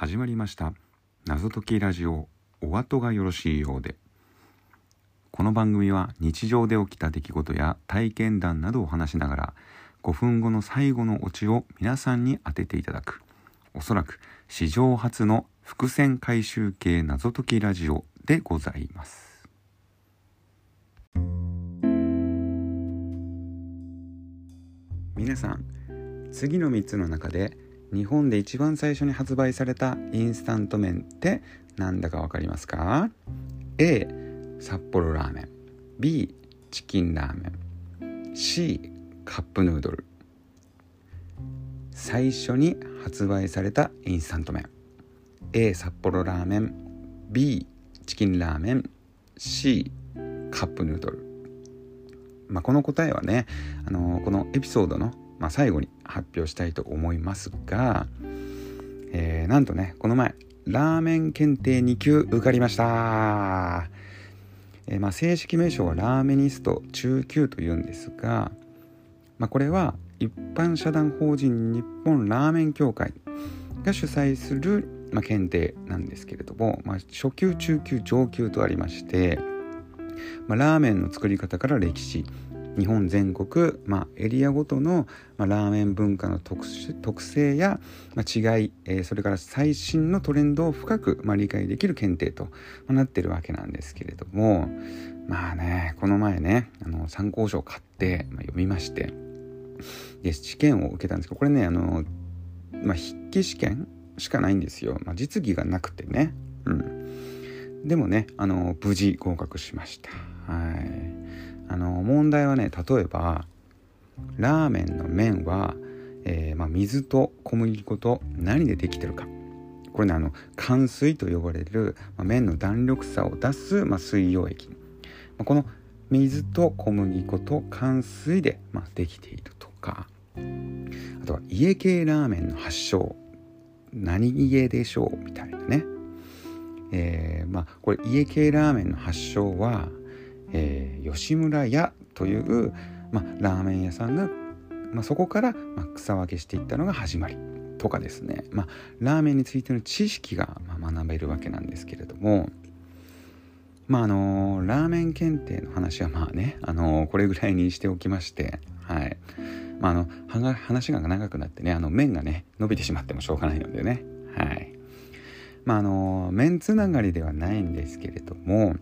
始まりました。謎解きラジオお後がよろしいようで。この番組は日常で起きた出来事や体験談などを話しながら5分後の最後のオチを皆さんに当てていただく。おそらく史上初の伏線回収系謎解きラジオでございます。皆さん次の3つの中で日本で一番最初に発売されたインスタント麺って何だか分かりますか？A 札幌ラーメン。B チキンラーメン。C カップヌードル。最初に発売されたインスタント麺。A 札幌ラーメン。B チキンラーメン。C カップヌードル。まあ、この答えはね、あのー、このエピソードのまあ、最後に発表したいと思いますが、えー、なんとねこの前ラーメン検定2級受かりました、えー、まあ、正式名称はラーメニスト中級というんですが、まあ、これは一般社団法人日本ラーメン協会が主催する、まあ、検定なんですけれども、まあ、初級中級上級とありまして、まあ、ラーメンの作り方から歴史日本全国、まあ、エリアごとの、まあ、ラーメン文化の特特性や、まあ、違い、えー、それから最新のトレンドを深く、まあ、理解できる検定と、まあ、なってるわけなんですけれどもまあねこの前ねあの参考書を買って、まあ、読みましてで試験を受けたんですけどこれねあの、まあ、筆記試験しかないんですよ、まあ、実技がなくてね。うん。でもねあの無事合格しました。はい。あの問題はね例えばラーメンの麺は、えー、まあ、水と小麦粉と何でできてるか。これねあの寒水と呼ばれる、まあ、麺の弾力差を出す、まあ、水溶液、まあ、この水と小麦粉と寒水で、ま、できているとか。あとは家系ラーメンの発祥。何家でしょう？みたいなね。えー、まこれ家系ラーメンの発祥はえー、吉村屋という、まあ、ラーメン屋さんが、まあ、そこから、まあ、草分けしていったのが始まりとかですね、まあ、ラーメンについての知識が、まあ、学べるわけなんですけれども。まああのー、ラーメン検定の話はまあね、あのー、これぐらいにしておきましてはい。まああの話が長くなってねあの麺がね伸びてしまってもしょうがないのでね。はい。まああの麺つながりではないんですけれども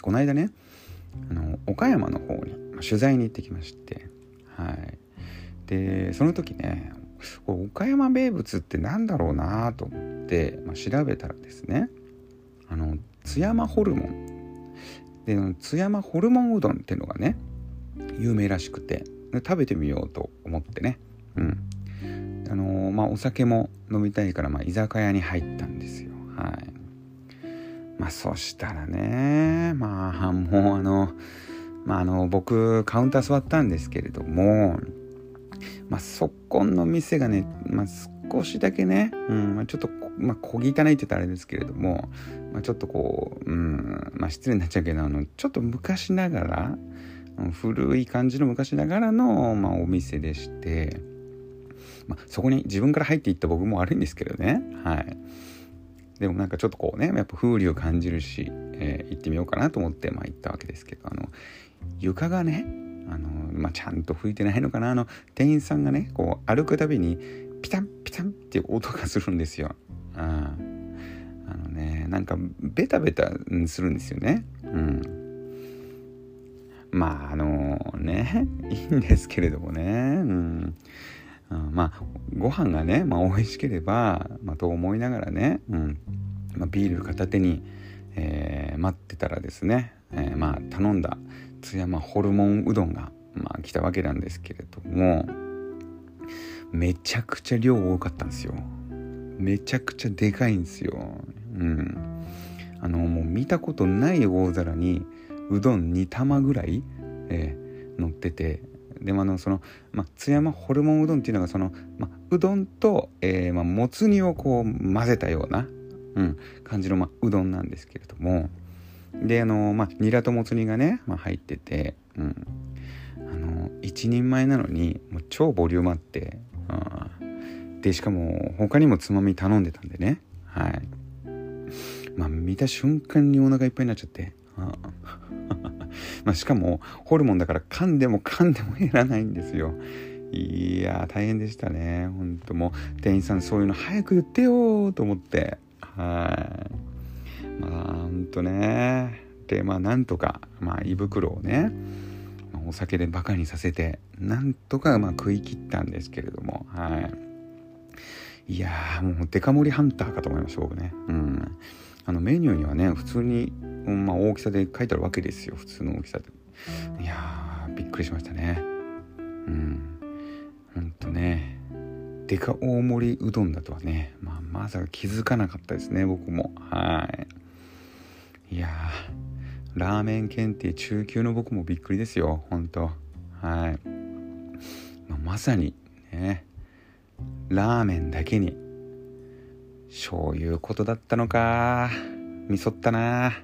この間ねあの岡山の方に取材に行ってきましてはい。でその時ねこれ岡山名物って何だろうなと思って、まあ、調べたらですねあの津山ホルモン。で津山ホルモンうどんっていうのがね有名らしくて食べてみようと思ってね。うん。あのまあお酒も飲みたいから、まあ、居酒屋に入ったんですよ。はい。まあそしたらねまあもうあのまああの僕カウンター座ったんですけれどもまあそこの店がね、まあ、少しだけね、うんまあ、ちょっと、まあ、小汚いって言ったらあれですけれども、まあ、ちょっとこう、うんまあ、失礼になっちゃうけどあのちょっと昔ながら古い感じの昔ながらの、まあ、お店でして、まあ、そこに自分から入っていった僕も悪いんですけどねはい。でもなんかちょっとこうねやっぱ風流を感じるし、えー、行ってみようかなと思ってまあ行ったわけですけどあの床がねあの、まあ、ちゃんと拭いてないのかなあの店員さんがねこう歩くたびにピタンピタンっていう音がするんですよ。ああのねなんかベタベタするんですよね。うんまああのねいいんですけれどもね、うんうん、まあご飯がね、まあ、美味しければ、まあ、と思いながらね、うんまあ、ビール片手に、えー、待ってたらですね、えー、まあ頼んだ津山ホルモンうどんが、まあ、来たわけなんですけれどもめちゃくちゃ量多かったんですよ。めちゃくちゃでかいんですよ。うん。あのもう見たことない大皿にうどん2玉ぐらい、えー、乗っててでもあのその、まあ、津山ホルモンうどんっていうのがその、まあ、うどんと、えーまあ、もつ煮をこう混ぜたような、うん、感じの、まあ、うどんなんですけれども。であのまあニラともつ煮がね、まあ、入ってて、うん、あの一人前なのにもう超ボリュームあって、うん、でしかも他にもつまみ頼んでたんでね。はい。まあ見た瞬間にお腹いっぱいになっちゃって。まあしかもホルモンだから噛んでも噛んでも減らないんですよ。いや大変でしたね。ほんともう店員さんそういうの早く言ってよと思って。はい。まあほんとね。でまあなんとか、まあ、胃袋をねお酒でバカにさせてなんとかまあ食い切ったんですけれども。はい。いやもうデカ盛りハンターかと思いました僕ね。うん。あのメニューにはね普通に、まあ、大きさで書いてあるわけですよ。普通の大きさで。いやびっくりしましたね。うん。ほんとね。デカ大盛りうどんだとはね、まあ、まさか気づかなかったですね僕も。はい。いやラーメン検定中級の僕もびっくりですよ。ほんと。はい、まあ、まさにねラーメンだけにそういうことだったのか。みそったな。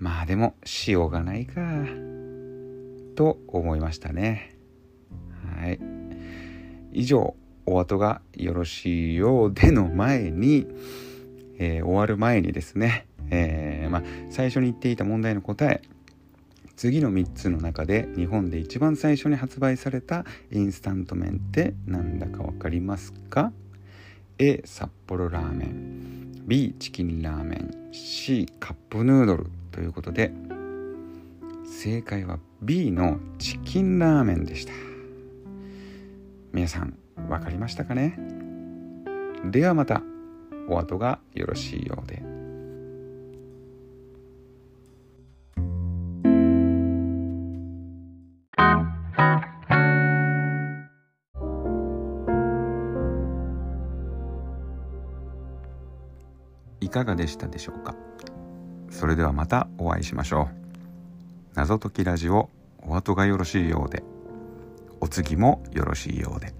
まあでもしようがないか。と思いましたね。はい。以上お後がよろしいようでの前に、えー、終わる前にですね、えー、まあ、最初に言っていた問題の答え。次の3つの中で日本で一番最初に発売されたインスタント麺って何だか分かりますか？A 札幌ラーメン B チキンラーメン C カップヌードルということで正解は B のチキンラーメンでした。皆さん分かりましたかね？ではまた。お後がよろしいようで。かがでしたでしょうか？それではまたお会いしましょう。謎解きラジオお後がよろしいようで。お次もよろしいようで。